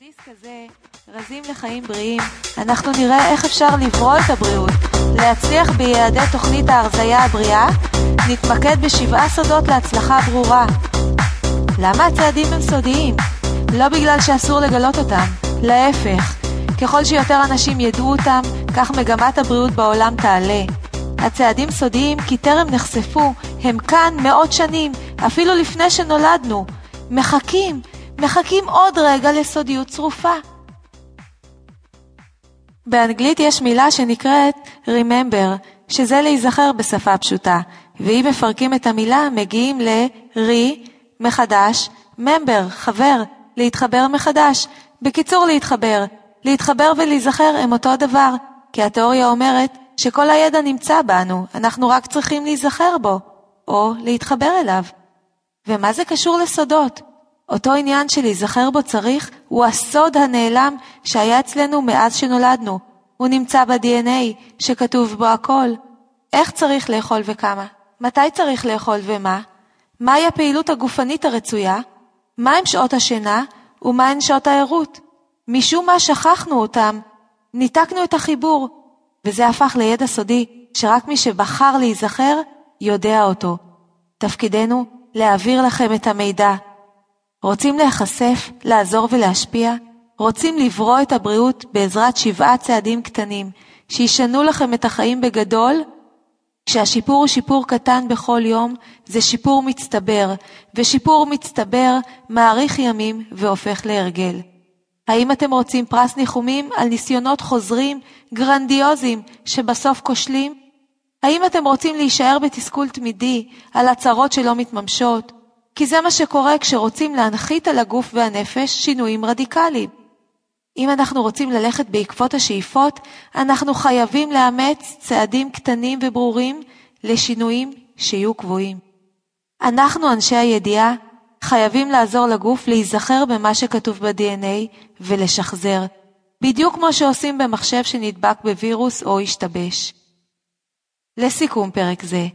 בדיסק הזה, רזים לחיים בריאים, אנחנו נראה איך אפשר לברוא את הבריאות, להצליח ביעדי תוכנית ההרזייה הבריאה, נתמקד בשבעה סודות להצלחה ברורה. למה הצעדים הם סודיים? לא בגלל שאסור לגלות אותם, להפך. ככל שיותר אנשים ידעו אותם, כך מגמת הבריאות בעולם תעלה. הצעדים סודיים כי טרם נחשפו, הם כאן מאות שנים, אפילו לפני שנולדנו. מחכים, מחכים עוד רגע לסודיות צרופה. באנגלית יש מילה שנקראת remember, שזה להיזכר בשפה פשוטה, ואם מפרקים את המילה מגיעים ל-re, מחדש, member, חבר, להתחבר מחדש. בקיצור, להתחבר. להתחבר ולהיזכר הם אותו דבר, כי התיאוריה אומרת שכל הידע נמצא בנו, אנחנו רק צריכים להיזכר בו, או להתחבר אליו. ומה זה קשור לסודות? אותו עניין של להיזכר בו צריך, הוא הסוד הנעלם שהיה אצלנו מאז שנולדנו. הוא נמצא ב-DNA, שכתוב בו הכל. איך צריך לאכול וכמה? מתי צריך לאכול ומה? מהי הפעילות הגופנית הרצויה? מהם שעות השינה ומהן שעות הערות? משום מה שכחנו אותם, ניתקנו את החיבור, וזה הפך לידע סודי שרק מי שבחר להיזכר יודע אותו. תפקידנו להעביר לכם את המידע. רוצים להיחשף, לעזור ולהשפיע? רוצים לברוא את הבריאות בעזרת שבעה צעדים קטנים שישנו לכם את החיים בגדול? כשהשיפור הוא שיפור קטן בכל יום, זה שיפור מצטבר, ושיפור מצטבר מאריך ימים והופך להרגל. האם אתם רוצים פרס ניחומים על ניסיונות חוזרים, גרנדיוזיים, שבסוף כושלים? האם אתם רוצים להישאר בתסכול תמידי על הצהרות שלא מתממשות? כי זה מה שקורה כשרוצים להנחית על הגוף והנפש שינויים רדיקליים. אם אנחנו רוצים ללכת בעקבות השאיפות, אנחנו חייבים לאמץ צעדים קטנים וברורים לשינויים שיהיו קבועים. אנחנו, אנשי הידיעה, חייבים לעזור לגוף להיזכר במה שכתוב ב-DNA ולשחזר, בדיוק כמו שעושים במחשב שנדבק בווירוס או השתבש. לסיכום פרק זה,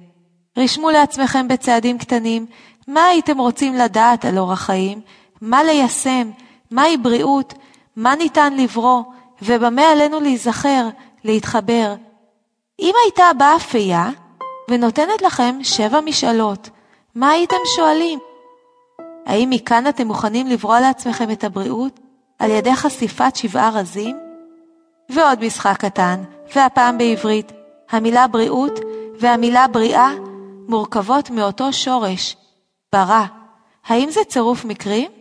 רשמו לעצמכם בצעדים קטנים מה הייתם רוצים לדעת על אורח חיים, מה ליישם, מהי בריאות, מה ניתן לברוא, ובמה עלינו להיזכר, להתחבר. אם הייתה באה פייה ונותנת לכם שבע משאלות, מה הייתם שואלים? האם מכאן אתם מוכנים לברוא לעצמכם את הבריאות על ידי חשיפת שבעה רזים? ועוד משחק קטן, והפעם בעברית, המילה בריאות והמילה בריאה מורכבות מאותו שורש, ברא. האם זה צירוף מקרים?